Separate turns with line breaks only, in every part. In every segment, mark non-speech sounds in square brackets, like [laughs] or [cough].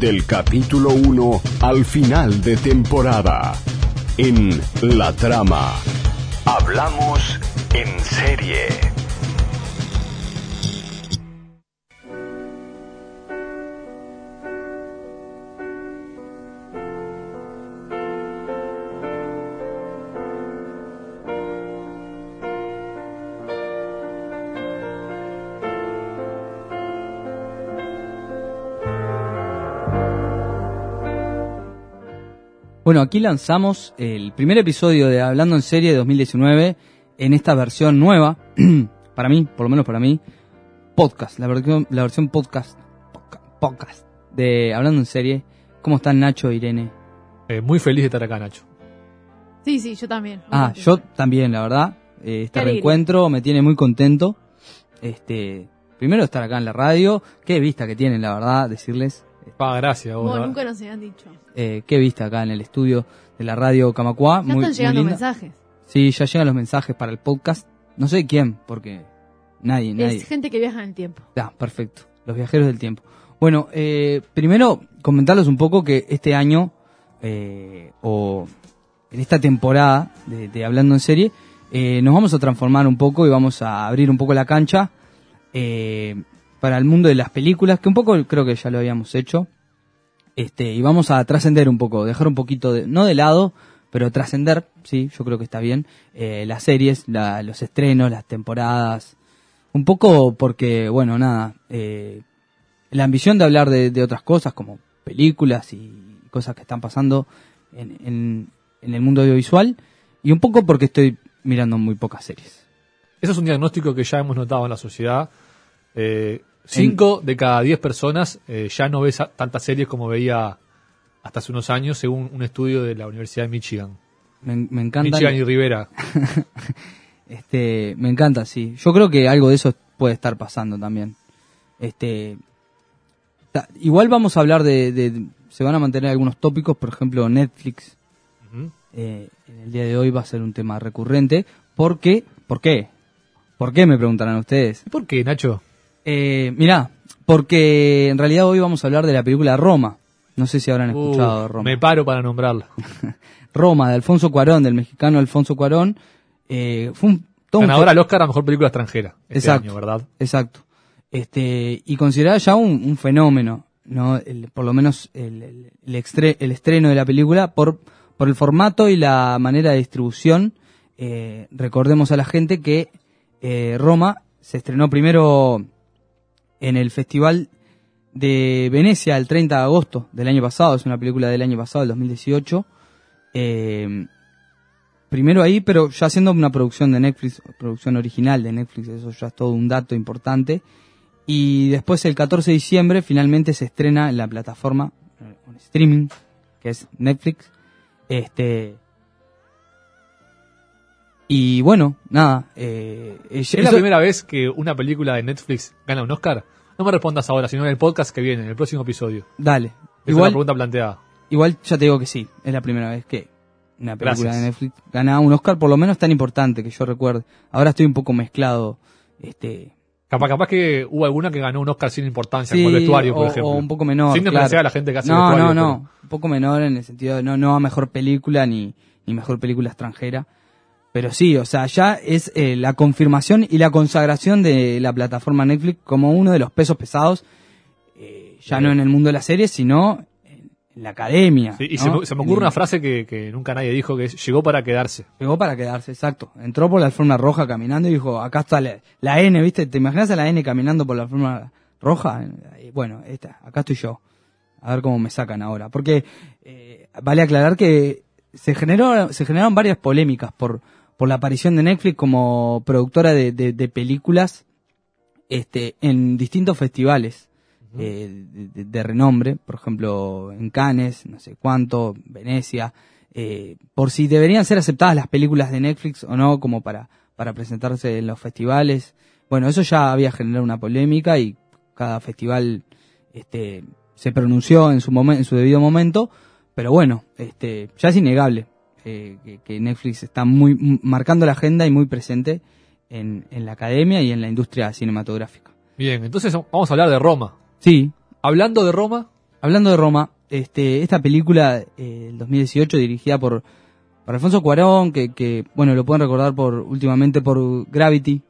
del capítulo 1 al final de temporada. En La Trama. Hablamos en serie.
Bueno, aquí lanzamos el primer episodio de Hablando en Serie de 2019 en esta versión nueva, [clears throat] para mí, por lo menos para mí, podcast, la versión, la versión podcast, podca- podcast de Hablando en Serie. ¿Cómo están Nacho e Irene?
Eh, muy feliz de estar acá, Nacho.
Sí, sí, yo también.
Ah, yo también, la verdad. Eh, este
Qué
reencuentro me tiene muy contento. Este, primero estar acá en la radio. Qué vista que tienen, la verdad, decirles.
Pa, gracias. vos, la-
nunca nos habían dicho.
Eh, qué vista acá en el estudio de la radio Camacuá.
Ya
muy,
están llegando
muy
mensajes.
Sí, ya llegan los mensajes para el podcast. No sé quién, porque nadie, nadie.
Es gente que viaja en el tiempo.
Ah, perfecto. Los viajeros del tiempo. Bueno, eh, primero comentarles un poco que este año, eh, o en esta temporada de, de Hablando en Serie, eh, nos vamos a transformar un poco y vamos a abrir un poco la cancha eh, para el mundo de las películas, que un poco creo que ya lo habíamos hecho. Este, y vamos a trascender un poco, dejar un poquito de, no de lado, pero trascender, sí, yo creo que está bien, eh, las series, la- los estrenos, las temporadas, un poco porque, bueno, nada, eh, la ambición de hablar de, otras cosas como películas y cosas que están pasando en, en- el mundo audiovisual y un poco porque estoy mirando muy pocas series.
Eso es un diagnóstico que ya hemos notado en la sociedad. Eh, cinco de cada diez personas eh, ya no ve tantas series como veía hasta hace unos años, según un estudio de la Universidad de Michigan.
Me, me encanta.
Michigan y Rivera. [laughs]
Este, me encanta, sí. Yo creo que algo de eso puede estar pasando también. Este, ta- igual vamos a hablar de, de- se van a mantener algunos tópicos, por ejemplo, Netflix. Eh, en el día de hoy va a ser un tema recurrente. ¿Por qué? ¿Por qué? ¿Por qué me preguntarán ustedes?
¿Por qué, Nacho?
Eh, mirá, porque en realidad hoy vamos a hablar de la película Roma. No sé si habrán escuchado
Uh,
de Roma.
me paro para nombrarla. [laughs]
Roma, de Alfonso Cuarón, del mexicano Alfonso Cuarón. Eh, fue un,
Ganadora al Oscar a Mejor Película Extranjera. Este
Exacto.
año, ¿verdad?
Exacto. Este, y considerada ya un, un fenómeno, ¿no? El- por lo menos el, el, el extre- el estreno de la película por, por el formato y la manera de distribución. Eh, recordemos a la gente que eh, Roma se estrenó primero en el Festival de Venecia el 30 de agosto del año pasado, es una película del año pasado, del 2018. Eh, primero ahí, pero ya siendo una producción de Netflix, producción original de Netflix, eso ya es todo un dato importante. Y después el 14 de diciembre finalmente se estrena en la plataforma, eh, en streaming, que es Netflix. Este. Y bueno, nada. Eh,
¿Es la primera vez que una película de Netflix gana un Oscar? No me respondas ahora, sino en el podcast que viene, en el próximo episodio.
Dale.
Esa es la
Igual,
pregunta planteada.
igual ya te digo que sí, es la primera vez que una película
Gracias.
de Netflix gana un Oscar, por lo menos tan importante que yo recuerde. Ahora estoy un poco mezclado. Este,
Capaz, capaz que hubo alguna que ganó un Oscar sin importancia,
Sí,
como el vestuario, por
o,
ejemplo.
o un poco menor.
Sin
claro.
a la gente que hace
no,
vestuario.
No, no, un poco menor en el sentido de no, no a mejor película ni, ni mejor película extranjera. Pero sí, o sea, ya es eh, la confirmación y la consagración de la plataforma Netflix como uno de los pesos pesados, eh, ya no en el mundo de las series, sino en, la academia.
Sí, y
¿no?
se, me, se me ocurre una frase que, que nunca nadie dijo, que es, llegó para quedarse.
Llegó para quedarse, exacto. Entró por la alfombra roja caminando y dijo, acá está la, la N, ¿viste? ¿Te imaginas a la N caminando por la alfombra roja? Bueno, esta, acá estoy yo. A ver cómo me sacan ahora. Porque eh, vale aclarar que se generó, se generaron varias polémicas por, por la aparición de Netflix como productora de, de- de películas este, en distintos festivales eh, de renombre, por ejemplo en Cannes, no sé cuánto, Venecia, eh, por si deberían ser aceptadas las películas de Netflix o no, como para, para presentarse en los festivales. Bueno, eso ya había generado una polémica y cada festival este, se pronunció en su, momen- en su debido momento, pero bueno, este, ya es innegable eh, que, que Netflix está muy marcando la agenda y muy presente en, en la academia y en la industria cinematográfica.
Bien, entonces vamos a hablar de Roma.
Sí,
Hablando de Roma,
Hablando de Roma, este, esta película eh, del 2018 dirigida por, por Alfonso Cuarón, que, que, bueno, lo pueden recordar por últimamente por Gravity,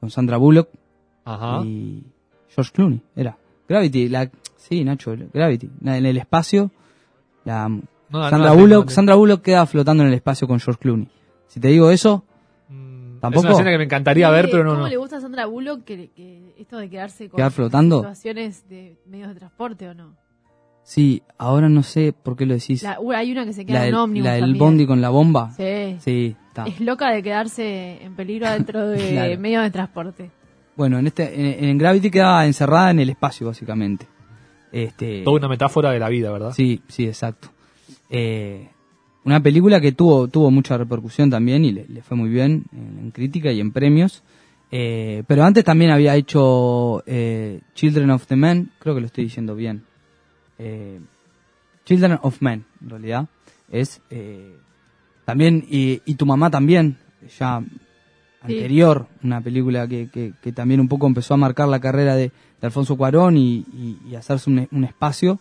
con Sandra Bullock
Ajá.
y George Clooney, era. Gravity, la, sí, Nacho, Gravity, en el espacio, la,
No,
Sandra Bullock. Sandra Bullock queda flotando en el espacio con George Clooney. Si te digo eso,
Mm,
¿Tampoco?
Es una escena que me encantaría ver, pero no,
¿Cómo
no.
le gusta a Sandra Bullock que, que esto de quedarse con
¿Quedar flotando?
situaciones de medios de transporte o no?
sí, ahora no sé por qué lo decís.
La- uh, hay una que se queda
La,
en un ómnibus
la del
también.
bondi con la bomba.
Sí.
Sí, está.
Es loca de quedarse en peligro dentro de [laughs]
Claro.
medios de transporte.
Bueno, en este en, en Gravity queda encerrada en el espacio básicamente. Este
Toda una metáfora de la vida, ¿verdad?
Sí, sí, exacto. Eh, una película que tuvo tuvo mucha repercusión también y le, le fue muy bien en, en crítica y en premios. Eh, pero antes también había hecho eh, Children of the Men, creo que lo estoy diciendo bien. Eh, Children of Men, en realidad. Es eh, también, y, y tu mamá también, ya anterior, una película que, que, que también un poco empezó a marcar la carrera de, de Alfonso Cuarón y, y- y hacerse un, un espacio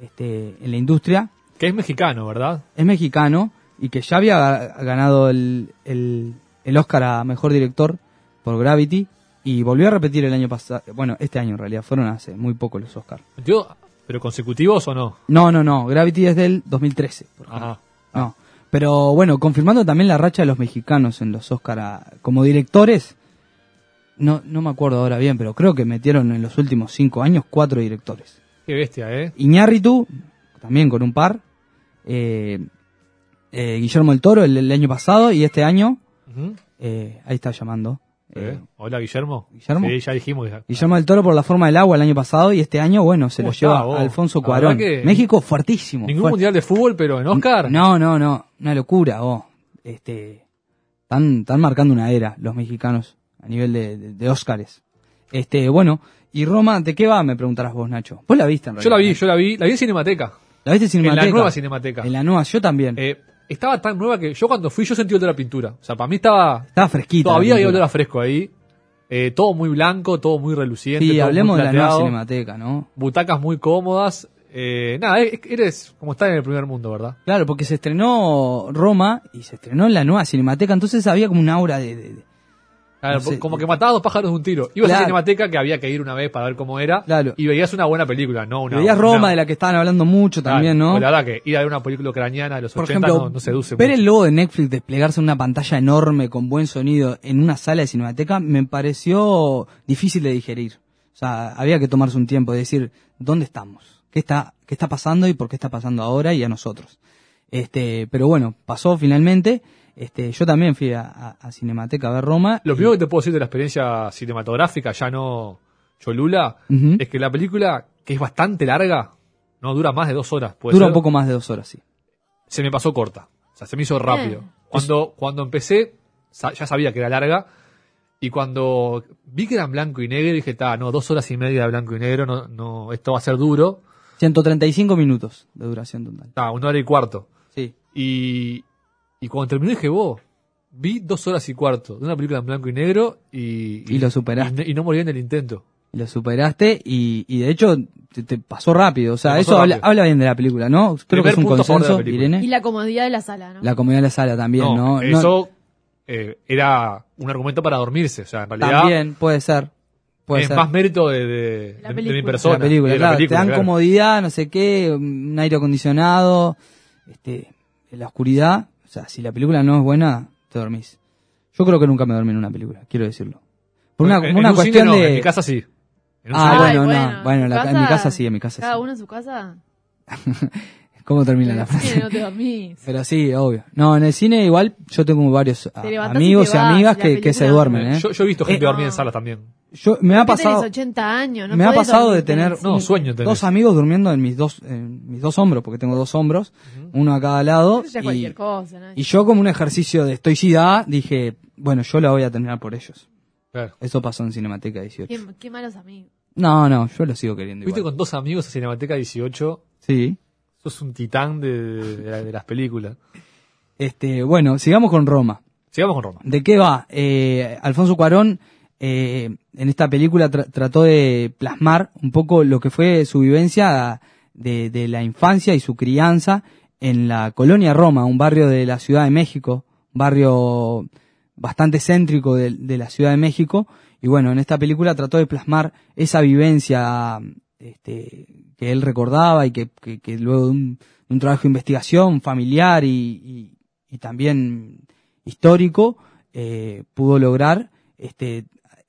este, en la industria.
Que es mexicano, ¿verdad?
Es mexicano y que ya había ga- ganado el, el, el Oscar a Mejor Director por Gravity y volvió a repetir el año pasado, bueno, este año en realidad, fueron hace muy poco los Oscars.
Yo, ¿Pero consecutivos o no?
No, no, no, Gravity es del 2013. por.
Ajá.
No. Pero bueno, confirmando también la racha de los mexicanos en los Oscar como directores. No, no me acuerdo ahora bien, pero creo que metieron en los últimos cinco años cuatro directores.
Qué bestia, ¿eh?
Iñárritu, también con un par. Eh, eh, Guillermo el Toro el, el año pasado y este año, eh, ahí está llamando. eh,
Hola, Guillermo.
Guillermo.
Sí, ya dijimos. que-
Guillermo del Toro por la forma del agua el año pasado y este año, bueno, se
¿Cómo
lo lleva
vos?
Alfonso Cuarón.
que-
México fuertísimo.
Ningún
fuert-
mundial de fútbol, pero en Oscar.
No, no, no, una locura, vos. Este, están, están marcando una era los mexicanos a nivel de, de, de Óscares. Este, bueno, y Roma, ¿de qué va? Me preguntarás vos, Nacho. Vos la viste en
Yo la vi,
realidad,
yo la vi. La vi en Cinemateca.
¿La viste en
la nueva Cinemateca.
En la nueva, yo también.
Eh, estaba tan nueva que yo cuando fui yo sentí olor a pintura. O sea, para mí estaba...
Estaba fresquita.
Todavía había olor a fresco ahí. Eh, todo muy blanco, todo muy reluciente.
Sí,
todo
hablemos
muy
de la nueva Cinemateca, ¿no?
Butacas muy cómodas. Eh, nada, eres como estar en el primer mundo, ¿verdad?
Claro, porque se estrenó Roma y se estrenó en la nueva Cinemateca, entonces había como un aura de... de- de-
Claro,
No sé.
como que matabas dos pájaros de un tiro. Ibas a
Claro.
la Cinemateca que había que ir una vez para ver cómo era.
Claro.
Y veías una buena película, no una.
Veías Roma,
una-
de la que estaban hablando mucho también, ¿no?
La verdad que ir a ver una película ucraniana de los
Por
80
ejemplo,
no, no seduce
ver
mucho.
el logo de Netflix desplegarse en una pantalla enorme con buen sonido en una sala de cinemateca me pareció difícil de digerir. O sea, había que tomarse un tiempo de decir, ¿dónde estamos? ¿Qué está, qué está pasando y por qué está pasando ahora y a nosotros? Este, pero bueno, pasó finalmente. Este, yo también fui a, a- a Cinemateca a ver Roma.
Lo
y-
primero que te puedo decir de la experiencia cinematográfica, ya no Cholula, es que la película, que es bastante larga, no dura más de dos horas. puede
dura
ser,
un poco más de dos horas, sí.
Se me pasó corta. O sea, se me hizo rápido.
Bien.
Cuando, cuando empecé, sa- ya sabía que era larga. Y cuando vi que era en blanco y negro, dije, ta, no, dos horas y media de blanco y negro, no, no, esto va a ser duro.
135 minutos de duración total.
Ta, una hora y cuarto.
Sí.
Y, y cuando terminé dije, vos, vi dos horas y cuarto de una película en blanco y negro y...
Y lo superaste.
Y, no- y no morí en el intento.
Lo superaste y, y de hecho te, te pasó rápido. O sea, eso habla, habla bien de la película, ¿no? Creo
Primer
que es un
la
consenso. Irene.
Y la comodidad de la sala, ¿no?
La comodidad de la sala también, ¿no?
no,
No-
eso eh, era un argumento para dormirse. O sea, en realidad
también puede ser. Puede
es
ser.
más mérito de, de-
La
de- de mi persona.
la película,
de la
claro.
película,
te dan
claro.
comodidad, no sé qué, un aire acondicionado, este, en la oscuridad. Sea, si la película no es buena, te dormís. Yo creo que nunca me dormí en una película, quiero decirlo. Por una,
En- en
una
un
cuestión
cine no,
de...
En mi casa sí. En un
Ah,
cine-
Ay,
bueno,
bueno,
no. Bueno,
en
la-
tu
en mi
casa-
sí, en mi casa
Cada
sí.
uno en su casa. [laughs]
¿Cómo termina la frase?
cine no te dormís.
Pero sí, obvio. No, en el cine igual yo tengo varios amigos
y
amigas que, que se duermen, ¿eh?
yo, yo he visto gente
Eh,
dormir en
no.
salas también.
Yo, me ha
¿Por qué
pasado,
tenés 80 años, no
me ha pasado de tener.
No, sueño tenés.
dos amigos durmiendo en mis dos, en mis dos hombros, porque tengo dos hombros, uno a cada lado.
Eso ya es
y,
cualquier cosa, ¿no?
y yo como un ejercicio de estoicidad dije, bueno, yo la voy a terminar por ellos.
Claro.
Eso pasó en Cinemateca 18.
Qué, qué malos amigos.
No, no, yo lo sigo queriendo
Viste
igual.
con dos amigos a Cinemateca 18,
Sí.
sos un titán de, de las películas.
Este, bueno, sigamos con Roma.
Sigamos con Roma.
¿De qué va? Eh, Alfonso Cuarón eh, en esta película tra- trató de plasmar un poco lo que fue su vivencia de, la infancia y su crianza en la colonia Roma, un barrio de la Ciudad de México, barrio bastante céntrico de, la Ciudad de México. Y bueno, en esta película trató de plasmar esa vivencia este, que él recordaba y que, luego de un, trabajo de investigación familiar y también histórico eh, pudo lograr este,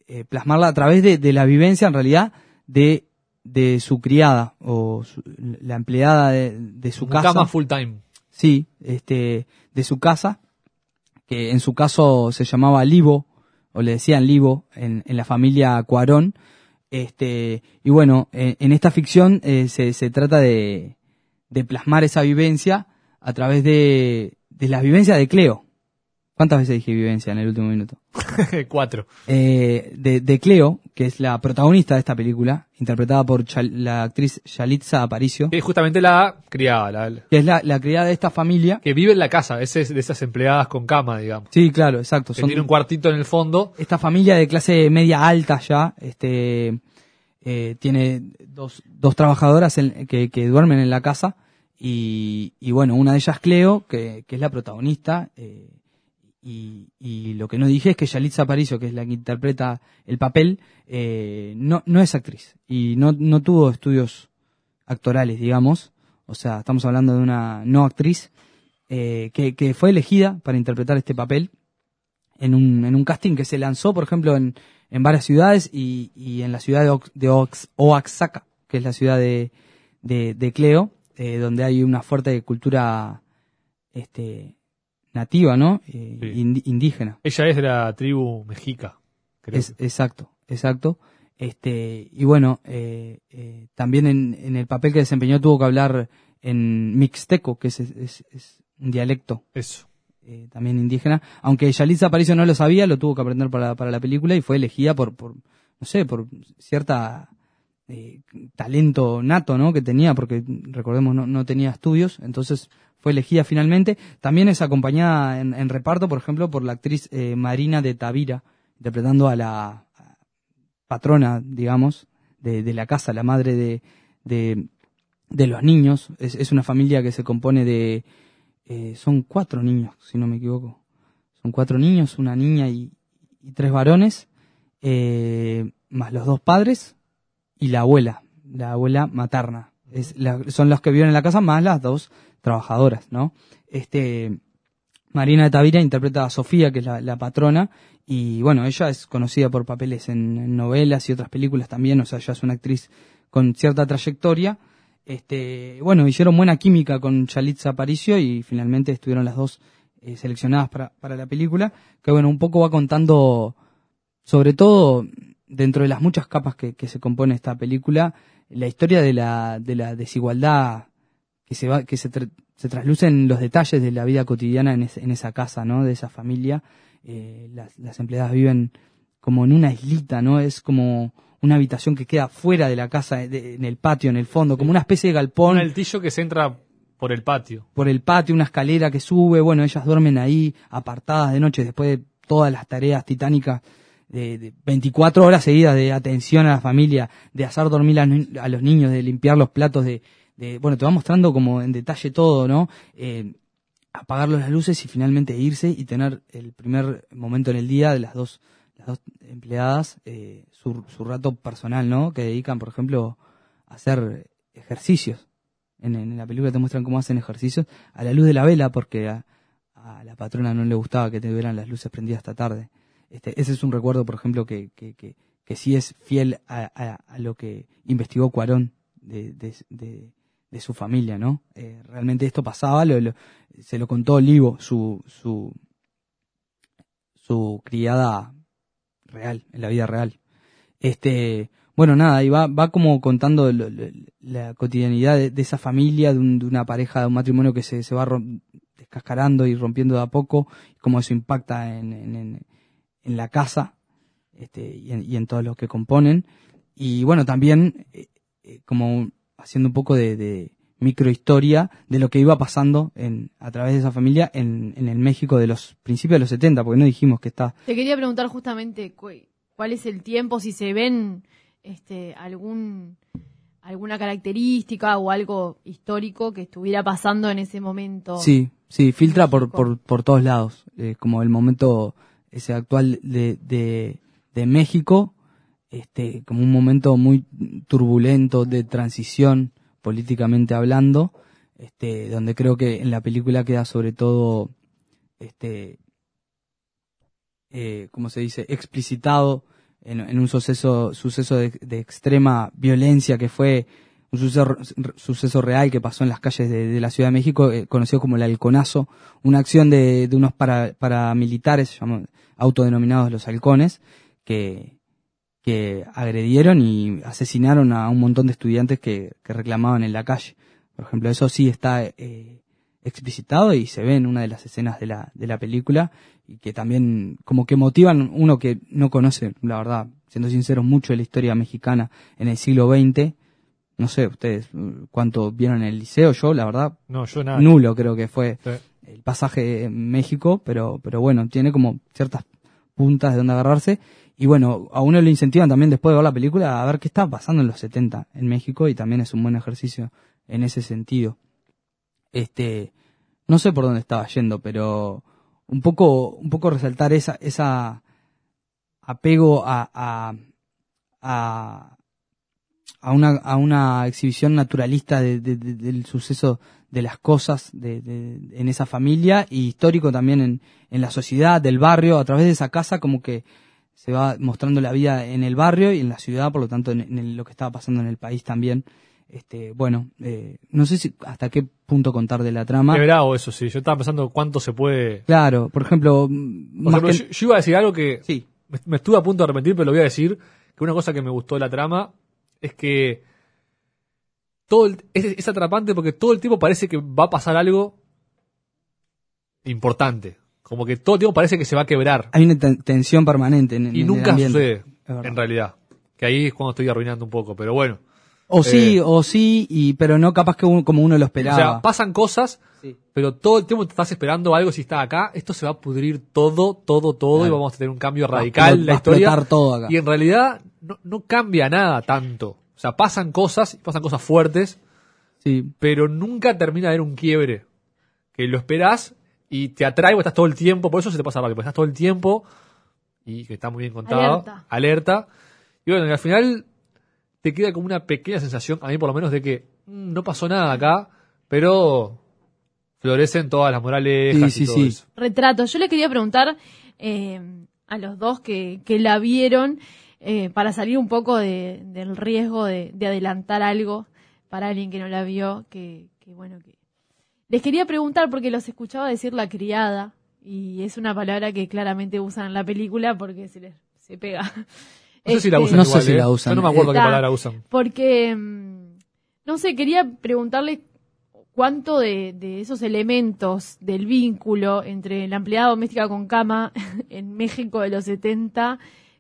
eh, plasmarla a través de, de la vivencia en realidad de, de su criada o su- la empleada de, de su casa.
Full time.
Sí, este, de su casa, que en su caso se llamaba Livo, o le decían Livo, en, en la familia Cuarón. Este, y bueno, en, en esta ficción eh, se, se trata de, de plasmar esa vivencia a través de, de la vivencia de Cleo. ¿Cuántas veces dije vivencia en el último minuto? [laughs]
Cuatro.
Eh, de, de Cleo, que es la protagonista de esta película, interpretada por Chal- la actriz Yalitza Aparicio,
Que es justamente la criada, la, la-
que es la, la criada de esta familia.
que vive en la casa, es de esas empleadas con cama, digamos.
Sí, claro, exacto.
Que
Son,
tiene un cuartito en el fondo.
esta familia de clase media alta ya, este, eh, tiene dos, dos trabajadoras en- que, que duermen en la casa y, y bueno, una de ellas Cleo, que, que es la protagonista, eh, y, y lo que no dije es que Yalitza Aparicio, que es la que interpreta el papel, eh, no, no es actriz y no, no tuvo estudios actorales, digamos, o sea, estamos hablando de una no actriz eh, que, que fue elegida para interpretar este papel en un, en un casting que se lanzó, por ejemplo, en, en varias ciudades y, y en la ciudad de, Oaxaca, que es la ciudad de, de, de Cleo, eh, donde hay una fuerte cultura este, nativa, ¿no? Eh,
Sí.
indígena.
Ella es de la tribu mexica. Creo
Es, exacto, exacto. Este, y bueno, eh, eh, también en, en el papel que desempeñó tuvo que hablar en mixteco, que es, es- es un dialecto
Eso.
eh, también indígena, aunque Yalitza Aparicio no lo sabía, lo tuvo que aprender para, para la película y fue elegida por, por no sé, por cierta eh, talento nato, ¿no? Que tenía, porque recordemos no, no tenía estudios, entonces fue elegida finalmente. También es acompañada en, en reparto, por ejemplo, por la actriz eh, Marina de Tavira, interpretando a la patrona, digamos, de, la casa, la madre de, de, los niños. Es, es una familia que se compone de, eh, son cuatro niños, si no me equivoco. Son cuatro niños, una niña y, y tres varones, eh, más los dos padres y la abuela, la abuela materna. Son los que viven en la casa más las dos trabajadoras, ¿no? Este, Marina de Tavira interpreta a Sofía, que es la, patrona, y bueno, ella es conocida por papeles en, en novelas y otras películas también, o sea, ella es una actriz con cierta trayectoria. Este, bueno, hicieron buena química con Chalitza Aparicio y finalmente estuvieron las dos eh, seleccionadas para, para la película, que bueno, un poco va contando, sobre todo dentro de las muchas capas que, que se compone esta película, la historia de la, de la desigualdad que se va, que se, tra- se trasluce en los detalles de la vida cotidiana en, en esa casa, ¿no? De esa familia. Eh, las, las empleadas viven como en una islita, ¿no? Es como una habitación que queda fuera de la casa, de- en el patio, en el fondo, como una especie de galpón
Un altillo que se entra por el patio.
por el patio, una escalera que sube, bueno, ellas duermen ahí, apartadas de noche, después de todas las tareas titánicas de, de 24 horas seguidas de atención a la familia, de hacer dormir a, los niños, de limpiar los platos, de, de- bueno, te va mostrando como en detalle todo, ¿no? Eh, apagar las luces y finalmente irse y tener el primer momento en el día de las dos, las dos empleadas, eh, su, su rato personal, ¿no? Que dedican, por ejemplo, a hacer ejercicios. En, en la película te muestran cómo hacen ejercicios a la luz de la vela porque a, a la patrona no le gustaba que te vieran las luces prendidas hasta tarde. Este, ese es un recuerdo, por ejemplo, que, que, que, que sí es fiel a, a, lo que investigó Cuarón de, de, de, su familia, ¿no? Eh, realmente esto pasaba, lo, se lo contó Olivo, su, su, su criada real, en la vida real. Este, bueno, nada, y va, va como contando la cotidianidad de, esa familia, de, un- de una pareja, de un matrimonio que se, se va descascarando y rompiendo de a poco, cómo eso impacta en, en- la casa este, y, en, y en todos los que componen. Y bueno, también eh, eh, como haciendo un poco de, de microhistoria de lo que iba pasando en, a través de esa familia en, en el México de los principios de los 70, porque no dijimos que está
Te quería preguntar justamente cu- cuál es el tiempo, si se ven este algún alguna característica o algo histórico que estuviera pasando en ese momento.
Sí, sí, filtra por, por, por todos lados. Eh, como el momento ese actual de, de, México, este, como un momento muy turbulento de transición políticamente hablando, este, donde creo que en la película queda sobre todo, este, eh, ¿cómo se dice?, explicitado en, un suceso, suceso de extrema violencia que fue un suceso, suceso real que pasó en las calles de, la Ciudad de México, eh, conocido como el Halconazo, una acción de, unos para, paramilitares autodenominados los halcones, que, que agredieron y asesinaron a un montón de estudiantes que, que reclamaban en la calle. Por ejemplo, eso sí está eh, explicitado y se ve en una de las escenas de la, de la película y que también como que motivan uno que no conoce, la verdad, siendo sinceros, mucho de la historia mexicana en el siglo XX. No sé, ustedes, cuánto vieron en el liceo, yo, la verdad,
No, yo nada.
nulo creo que fue
Sí.
el pasaje en México, pero, pero bueno, tiene como ciertas puntas de donde agarrarse. Y bueno, a uno le incentivan también después de ver la película a ver qué estaba pasando en los 70 en México y también es un buen ejercicio en ese sentido. Este, no sé por dónde estaba yendo, pero un poco, un poco resaltar esa, esa apego a, a, a, a una, a una exhibición naturalista de- de- de- del suceso de las cosas de, de- en esa familia y histórico también en, en la sociedad, del barrio, a través de esa casa como que se va mostrando la vida en el barrio y en la ciudad, por lo tanto en, en el- lo que estaba pasando en el país también. Este, bueno, eh, no sé si hasta qué punto contar de la trama.
Qué bravo eso, sí. Yo estaba pensando cuánto se puede...
Claro, por ejemplo,
Por
más
ejemplo,
que-
yo, yo iba a decir algo que
sí,
me, me estuve a punto de arrepentir, pero lo voy a decir, que una cosa que me gustó de la trama es que todo el- es, es atrapante porque todo el tiempo parece que va a pasar algo importante. Como que todo el tiempo parece que se va a quebrar.
hay una ten- tensión permanente en, en
Y nunca sucede, en realidad. Que ahí es cuando estoy arruinando un poco, pero bueno.
O sí,
Eh,
o sí, y, pero no capaz que un- como uno lo esperaba.
O sea, pasan cosas,
Sí.
pero todo el tiempo te estás esperando algo si está acá. Esto se va a pudrir todo, todo, todo y vamos a tener un cambio radical en la
va a
historia.
todo acá.
Y en realidad no, no cambia nada tanto. O sea, pasan cosas, pasan cosas fuertes,
Sí,
pero nunca termina de haber un quiebre. Que lo esperás y te atrae porque estás todo el tiempo, por eso se te pasa rápido, porque estás todo el tiempo y que está muy bien contado,
Alerta.
alerta. Y bueno, y al final te queda como una pequeña sensación, a mí por lo menos, de que mm, no pasó nada acá, pero florecen todas las moralejas
Sí,
y
sí,
todo
sí.
eso.
retrato. Yo le quería preguntar eh, a los dos que, que la vieron eh, para salir un poco de- del riesgo de, de adelantar algo para alguien que no la vio, que, que bueno, que les quería preguntar porque los escuchaba decir la criada y es una palabra que claramente usan en la película porque se les se pega.
No sé si la
Este,
usan
No sé si
¿eh?
la usan.
Yo no me acuerdo qué palabra usan.
Porque, mm, no sé, quería preguntarle cuánto de, de esos elementos del vínculo entre la empleada doméstica con cama [laughs] en México de los 70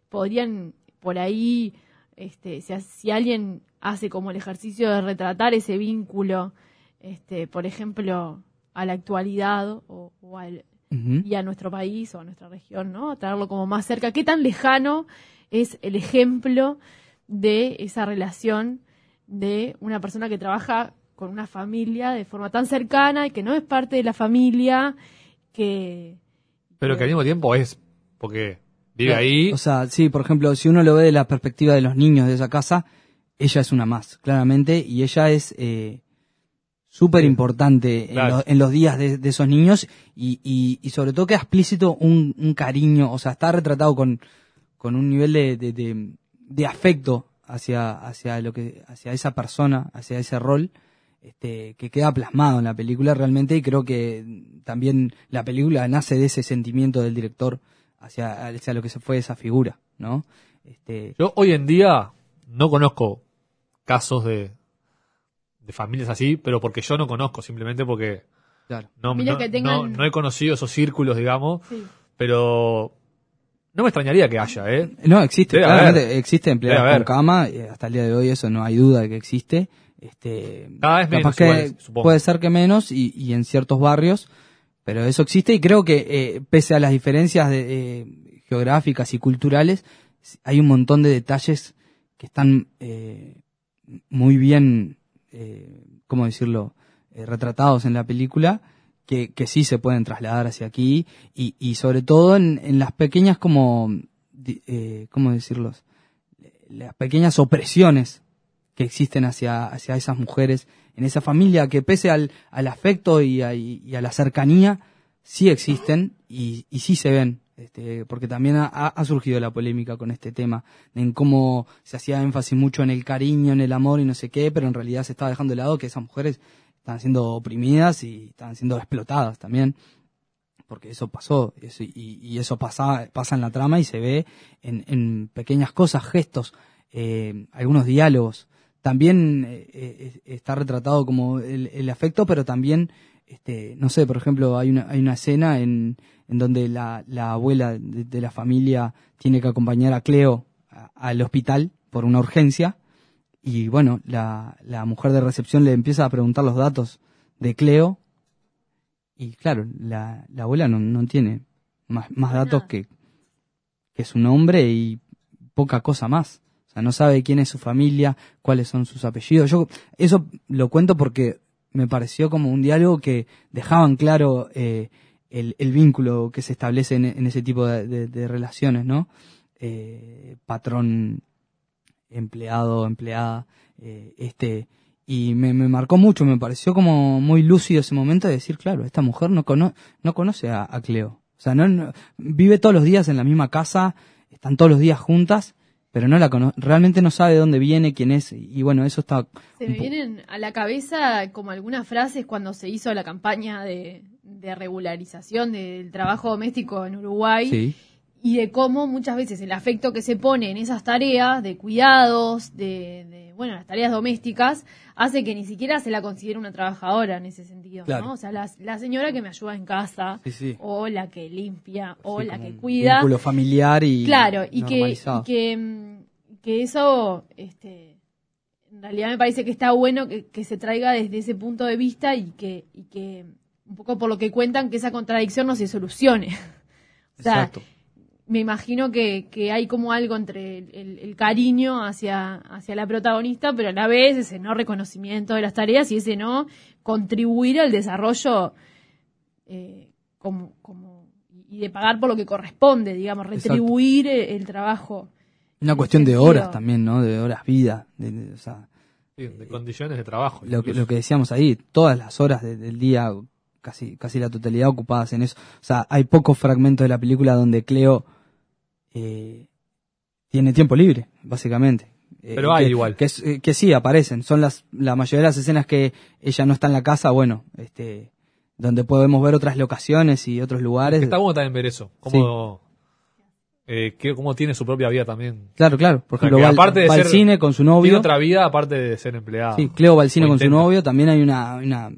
podrían por ahí, este, si, si alguien hace como el ejercicio de retratar ese vínculo, este, por ejemplo, a la actualidad o, o al, y a nuestro país o a nuestra región, ¿no? Traerlo como más cerca. ¿Qué tan lejano es el ejemplo de esa relación de una persona que trabaja con una familia de forma tan cercana y que no es parte de la familia, que...
Pero que al mismo tiempo es, porque vive
Claro,
ahí,
O sea, sí, por ejemplo, si uno lo ve de la perspectiva de los niños de esa casa, ella es una más, claramente, y ella es eh, súper importante en,
Claro.
lo- en los días de, de esos niños y, y, y sobre todo queda explícito un, un cariño, o sea, está retratado con, con un nivel de, de, de- de afecto hacia, hacia, lo que, hacia esa persona, hacia ese rol. Este, que queda plasmado en la película realmente y creo que también la película nace de ese sentimiento del director hacia, hacia lo que se fue esa figura, ¿no? Este,
Yo hoy en día no conozco casos de, de familias así, pero porque yo no conozco, simplemente porque
claro.
no, no-
que tengan-
no- no he conocido esos círculos, digamos,
Sí.
pero no me extrañaría que haya, ¿eh?
No, existe,
Debe
claramente existe empleados con cama, eh, hasta el día de hoy eso no hay duda de que existe. Este, capaz
menos
que
igual,
puede ser que menos y, y en ciertos barrios, pero eso existe y creo que eh, pese a las diferencias de, eh, geográficas y culturales, hay un montón de detalles que están eh, muy bien, eh, ¿cómo decirlo?, retratados en la película, que, sí se pueden trasladar hacia aquí, y, y sobre todo en, en las pequeñas como, eh, ¿cómo decirlos?, las pequeñas opresiones que existen hacia, hacia esas mujeres en esa familia que pese al, al afecto y a, y a la cercanía, sí existen y, y sí se ven. Este, porque también ha, ha surgido la polémica con este tema, en cómo se hacía énfasis mucho en el cariño, en el amor y no sé qué, pero en realidad se estaba dejando de lado que esas mujeres estaban siendo oprimidas y estaban siendo explotadas también porque eso pasó y, eso pasa, pasa en la trama y se ve en, en pequeñas cosas, gestos, eh, algunos diálogos. También eh, eh, está retratado como el, afecto, pero también, este, no sé, por ejemplo, hay una, hay una escena en, en donde la, la abuela de, de la familia tiene que acompañar a Cleo al hospital por una urgencia y bueno, la, la mujer de recepción le empieza a preguntar los datos de Cleo y claro, la, la abuela no, no tiene más, más datos que, que su nombre y poca cosa más. O sea, no sabe quién es su familia, cuáles son sus apellidos. Yo eso lo cuento porque me pareció como un diálogo que dejaban claro eh, el, el vínculo que se establece en, en ese tipo de, de- de relaciones, ¿no? Eh, patrón, empleado, empleada, eh, este, y me, me marcó mucho, me pareció como muy lúcido ese momento de decir, claro, esta mujer no, cono no conoce a, a Cleo. O sea, no, no- vive todos los días en la misma casa, están todos los días juntas, pero no la cono realmente no sabe de dónde viene, quién es, y bueno, eso está...
Se me vienen a la cabeza como algunas frases cuando se hizo la campaña de, de regularización del trabajo doméstico en Uruguay
Sí,
y de cómo muchas veces el afecto que se pone en esas tareas de cuidados, de, de, bueno, las tareas domésticas, hace que ni siquiera se la considere una trabajadora en ese sentido,
Claro.
¿no? O sea, la, la señora que me ayuda en casa,
sí, sí.
o la que limpia, o
Sí,
la que
un
cuida.
Vínculo familiar y
Claro, y que, y que, mm, que eso, este, en realidad me parece que está bueno que, que se traiga desde ese punto de vista y que, y que, un poco por lo que cuentan, que esa contradicción no se solucione. [laughs] o sea,
Exacto.
Me imagino que, que hay como algo entre el, el- el cariño hacia, hacia la protagonista, pero a la vez ese no reconocimiento de las tareas y ese no contribuir al desarrollo eh, como, como y de pagar por lo que corresponde, digamos, retribuir el, el trabajo.
Una cuestión de horas también, ¿no? De horas vida. de- de- o sea,
Sí, de condiciones de trabajo.
lo que, lo que decíamos ahí, todas las horas de- del día, casi, casi la totalidad ocupadas en eso. O sea, hay pocos fragmentos de la película donde Cleo eh, tiene tiempo libre, básicamente. Eh,
Pero hay
que-
igual.
Que, eh, que sí, aparecen. Son las, la mayoría de las escenas que ella no está en la casa, bueno, este, donde podemos ver otras locaciones y otros lugares.
Está bueno también ver eso. Cómo, eh, que, cómo tiene su propia vida también.
Claro, claro. Por ejemplo, va,
aparte de
va al
ser-
cine con su
Tiene
novio.
otra vida aparte de ser empleado.
Sí, Cleo va al cine con su novio, también hay una, una-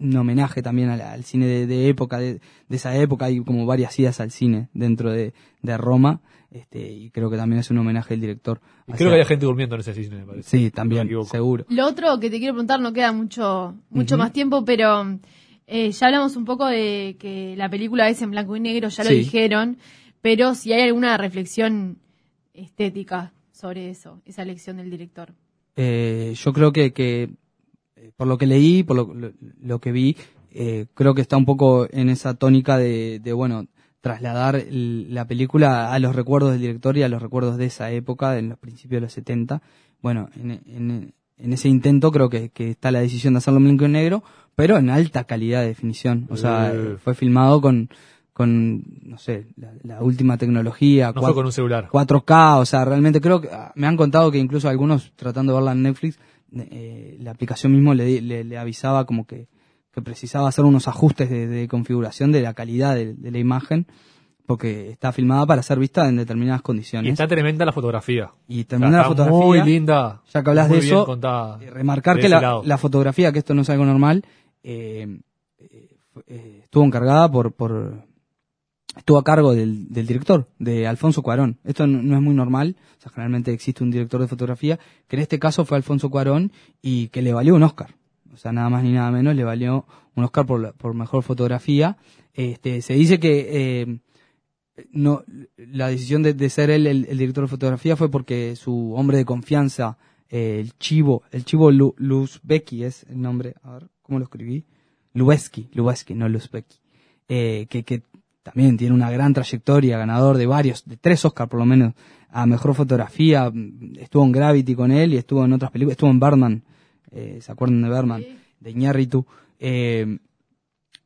un homenaje también al, al cine de, de época, de, de esa época, hay como varias idas al cine dentro de, de Roma, este, y creo que también es un homenaje del director.
Y
hacia-
creo que hay gente durmiendo en ese cine, me parece.
Sí, también, seguro.
Lo otro que te quiero preguntar, no queda mucho, mucho más tiempo, pero eh, ya hablamos un poco de que la película es en blanco y negro, ya lo
Sí.
dijeron, pero si hay alguna reflexión estética sobre eso, esa elección del director.
Eh, yo creo que, que, por lo que leí, por lo, lo- lo que vi, eh, creo que está un poco en esa tónica de, de, bueno, trasladar el- la película a los recuerdos del director y a los recuerdos de esa época, en los principios de los 70. Bueno, en, en- en ese intento creo que, que está la decisión de hacerlo en blanco y negro, pero en alta calidad de definición. O sea,
Eh.
fue filmado con, con no sé, la, la última tecnología.
No fue con un celular.
4K, o sea, realmente creo que ah, me han contado que incluso algunos tratando de verla en Netflix, eh, la aplicación mismo le, le, le avisaba como que, que precisaba hacer unos ajustes de, de configuración de la calidad de, de la imagen, porque está filmada para ser vista en determinadas
Y
condiciones.
está tremenda la fotografía.
Y termina la fotografía.
Muy linda.
Ya que hablas de eso,
contada
eh, remarcar
de
que la, fotografía, que esto no es algo normal, eh, eh, eh, estuvo encargada por, por estuvo a cargo del, del director, de Alfonso Cuarón. Esto no, no es muy normal, o sea, generalmente existe un director de fotografía, que en este caso fue Alfonso Cuarón y que le valió un Oscar. O sea, nada más ni nada menos, le valió un Oscar por, la- por mejor fotografía. Este, se dice que eh, no la decisión de, de ser él el, el director de fotografía fue porque su hombre de confianza eh, el Chivo, el Chivo Lu- Luzbeki es el nombre, a ver, ¿cómo lo escribí? Lubeski, Lubeski, no Luzbeki, eh, que, que también tiene una gran trayectoria, ganador de varios, de tres Oscars por lo menos, a Mejor Fotografía, estuvo en Gravity con él y estuvo en otras películas, estuvo en Birdman, eh, ¿se acuerdan de Birdman?
Sí.
De Iñárritu. Eh,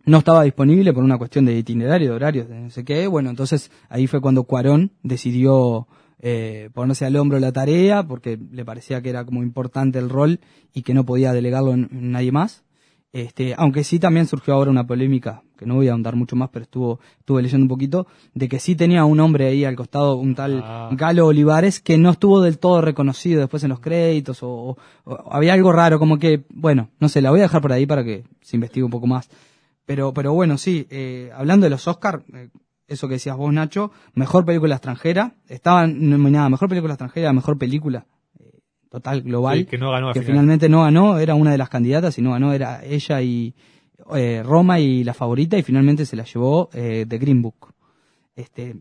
no estaba disponible por una cuestión de itinerario, de horarios, de no sé qué. Bueno, entonces ahí fue cuando Cuarón decidió eh, ponerse al hombro la tarea porque le parecía que era como importante el rol y que no podía delegarlo en nadie más. Este, aunque sí también surgió ahora una polémica, que no voy a ahondar mucho más, pero estuvo, estuve leyendo un poquito, de que sí tenía un hombre ahí al costado, un tal
Ah.
Galo Olivares, que no estuvo del todo reconocido después en los créditos, o, había algo raro, como que, bueno, no sé, la voy a dejar por ahí para que se investigue un poco más. Pero, pero bueno, sí, eh, hablando de los Oscar, eh, eso que decías vos, Nacho, mejor película extranjera, estaba nominada mejor película extranjera, mejor película total global,
Sí, que no ganó
que
final.
finalmente no ganó, era una de las candidatas y no ganó, era ella y eh, Roma y la favorita y finalmente se la llevó eh, The Green Book. Este,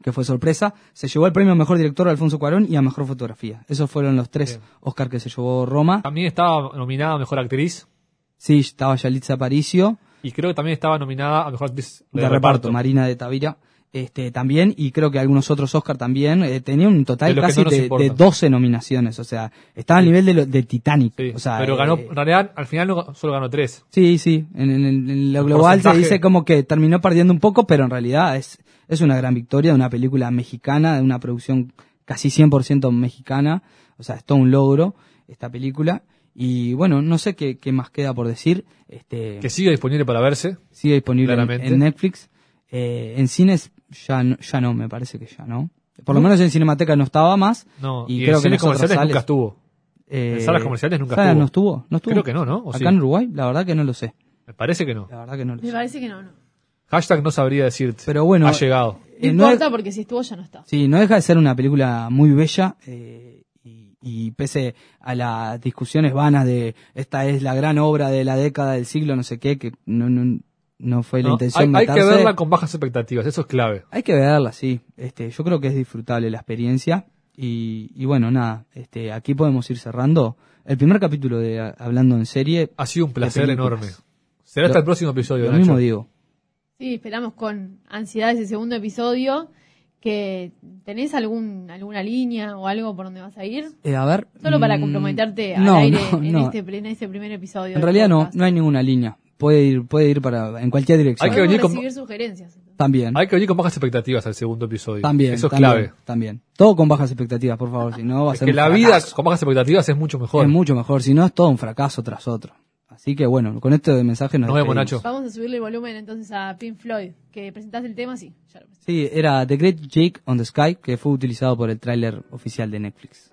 que fue sorpresa, se llevó el premio a mejor director a Alfonso Cuarón y a mejor fotografía. Esos fueron los tres
Bien.
Oscar que se llevó Roma.
También estaba nominada a Mejor Actriz
Sí, estaba Yalitza Aparicio,
y creo que también estaba nominada a Mejor Actriz
de, reparto, Marina de Tavira. Este, también, y creo que algunos otros Oscar también, eh, tenía un total
De
casi
no
de, de 12 nominaciones, o sea, estaba al nivel de, lo- de Titanic.
Sí,
o sea,
pero ganó,
eh,
en realidad al final no- solo ganó tres.
Sí, sí, en, en- en lo global se dice como que terminó perdiendo un poco, pero en realidad es, es una gran victoria de una película mexicana, de una producción casi 100% mexicana, o sea, es todo un logro esta película. Y bueno, no sé qué, qué más queda por decir. Este,
Que sigue disponible para verse.
sigue disponible en Netflix. Eh, en cines ya no, ya no, me parece que ya no. Por lo
¿No?
menos en Cinemateca no estaba más.
No,
y,
y,
creo
en
que en
comerciales
sales-
nunca estuvo.
eh,
en salas comerciales nunca
salas
estuvo.
no estuvo. ¿No estuvo?
Creo que no, ¿no? ¿O
Acá
sí?
en Uruguay, la verdad que no lo sé.
Me parece que no.
La verdad que no lo
Me
sé.
parece que no, no.
Hashtag no sabría decirte.
Pero bueno,
Ha llegado.
No
Eh, no
importa porque si estuvo ya no está.
Sí, no deja de ser una película muy bella eh, y, y pese a las discusiones vanas de esta es la gran obra de la década del siglo, no sé qué, que no, no, no fue la
No,
intención
hay, hay que verla con bajas expectativas, eso es clave.
Hay que verla, sí. Este, yo creo que es disfrutable la experiencia y, y bueno, nada, este, aquí podemos ir cerrando el primer capítulo de Hablando en Serie.
Ha sido un placer enorme. Será hasta
Lo-
el próximo episodio,
Lo
Nacho.
mismo digo.
Sí, esperamos con ansiedad ese segundo episodio. Que tenés algún alguna línea o algo por donde vas a ir.
Eh, a ver.
Solo para
mm,
comprometerte al
no,
aire
no,
en,
no.
Este, en este primer episodio.
En realidad no, no hay ninguna línea. Puede ir, puede ir para en cualquier dirección.
Hay que venir con-
recibir sugerencias.
También.
Hay que venir con bajas expectativas al segundo episodio.
También.
Eso es
también,
clave.
También. Todo con bajas expectativas, por favor. Si no, va a
Es
ser
que
un
la vida con bajas expectativas es mucho mejor.
es mucho mejor. Si no, es todo un fracaso tras otro. Así que bueno, con este mensaje nos
Nos vemos. Nacho.
Vamos a subirle el volumen entonces a Pink Floyd. Que presentaste el tema, sí. Ya lo.
Sí, era The Great Jake on the Sky, que fue utilizado por el tráiler oficial de Netflix.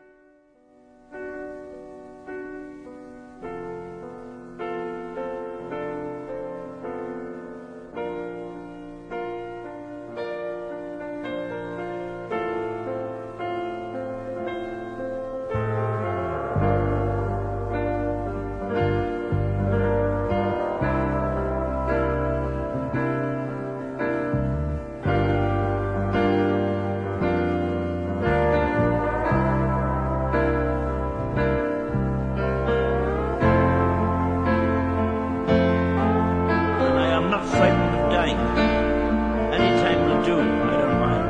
do. I don't mind.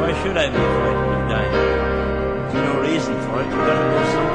Why should I be frightened of dying? There's no reason for it. You gotta do something.